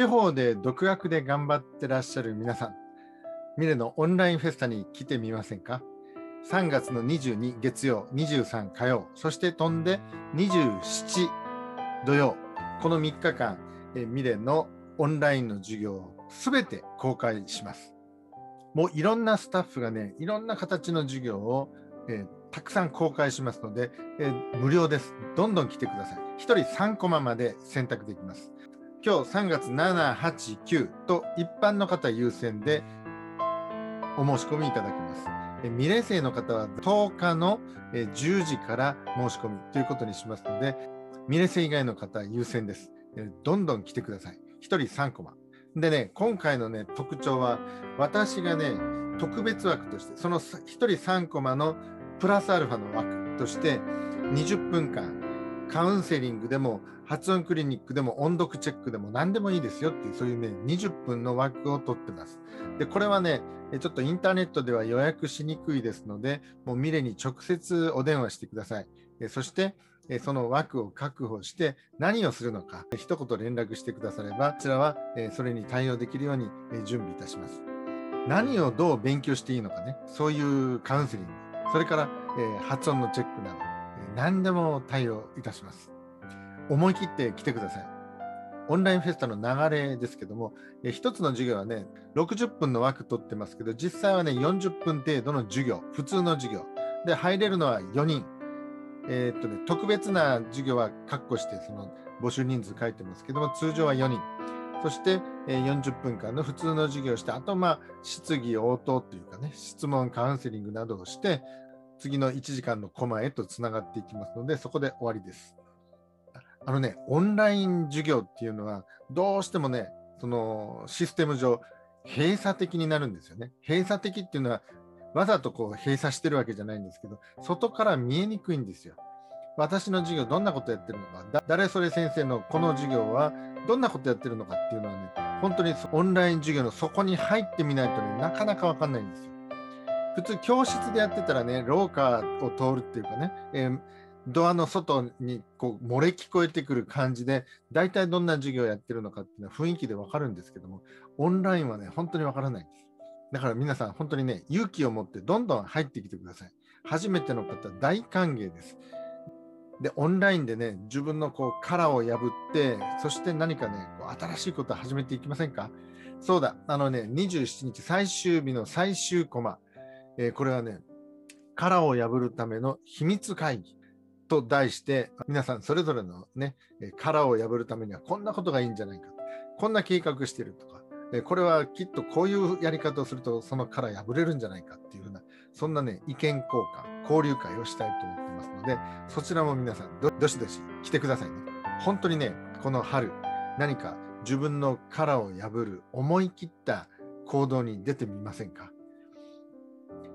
地方で独学で頑張ってらっしゃる皆さん、ミレのオンラインフェスタに来てみませんか ?3 月の22月曜、23火曜、そして飛んで27土曜、この3日間、えミレのオンラインの授業をすべて公開します。もういろんなスタッフがね、いろんな形の授業を、えー、たくさん公開しますので、えー、無料です。どんどん来てください。1人3コマまで選択できます。今日3月7、8、9と一般の方優先でお申し込みいただきます。未例生の方は10日の10時から申し込みということにしますので、未例生以外の方優先です。どんどん来てください。1人3コマ。でね、今回のね、特徴は、私がね、特別枠として、その1人3コマのプラスアルファの枠として、20分間カウンセリングでも発音クリニックでも音読チェックでも何でもいいですよっていうそういうね20分の枠を取ってます。でこれはねちょっとインターネットでは予約しにくいですのでもうミレに直接お電話してください。そしてその枠を確保して何をするのか一言連絡してくださればこちらはそれに対応できるように準備いたします。何をどう勉強していいのかねそういうカウンセリングそれから発音のチェックなど何でも対応いたします。思い切って来てください。オンラインフェスタの流れですけども、1つの授業はね、60分の枠取ってますけど、実際はね、40分程度の授業、普通の授業。で、入れるのは4人。えー、っとね、特別な授業は確保して、その募集人数書いてますけども、通常は4人。そして、え40分間の普通の授業をして、あと、まあ、質疑応答というかね、質問、カウンセリングなどをして、次の1時間のコマへとつながっていきますので、そこで終わりです。あのね、オンライン授業っていうのは、どうしてもね、そのシステム上、閉鎖的になるんですよね。閉鎖的っていうのは、わざとこう閉鎖してるわけじゃないんですけど、外から見えにくいんですよ。私の授業どんなことやってるのか、誰それ先生のこの授業はどんなことやってるのかっていうのはね、本当にオンライン授業の底に入ってみないとね、なかなかわかんないんですよ。普通教室でやってたらね、廊下を通るっていうかね、えー、ドアの外にこう漏れ聞こえてくる感じで、大体どんな授業やってるのかっていうのは雰囲気でわかるんですけども、オンラインはね、本当にわからないです。だから皆さん、本当にね、勇気を持ってどんどん入ってきてください。初めての方、大歓迎です。で、オンラインでね、自分のこう殻を破って、そして何かね、こう新しいことを始めていきませんか？そうだ、あのね、27日最終日の最終コマ、えー、これはね、殻を破るための秘密会議と題して、皆さんそれぞれのね、殻を破るためにはこんなことがいいんじゃないか、こんな計画してるとか、これはきっとこういうやり方をするとその殻破れるんじゃないかっていうふうな、そんなね、意見交換、交流会をしたいと思ってますので、そちらも皆さんど、どしどし来てくださいね。本当にね、この春、何か自分の殻を破る思い切った行動に出てみませんか？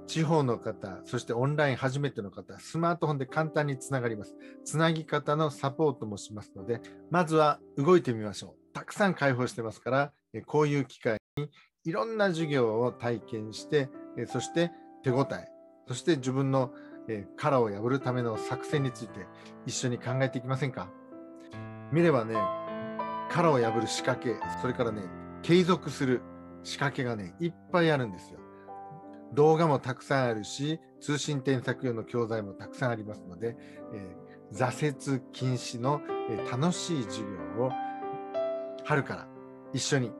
地方の方、そしてオンライン初めての方、スマートフォンで簡単につながります。つなぎ方のサポートもしますので、まずは動いてみましょう。たくさん開放してますから、こういう機会にいろんな授業を体験して、そして手応え、そして自分の殻を破るための作戦について一緒に考えていきませんか？見ればね、殻を破る仕掛け、それからね、継続する仕掛けがね、いっぱいあるんですよ。動画もたくさんあるし、通信添削用の教材もたくさんありますので、えー、挫折禁止の、えー、楽しい授業を春から一緒に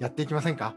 やっていきませんか？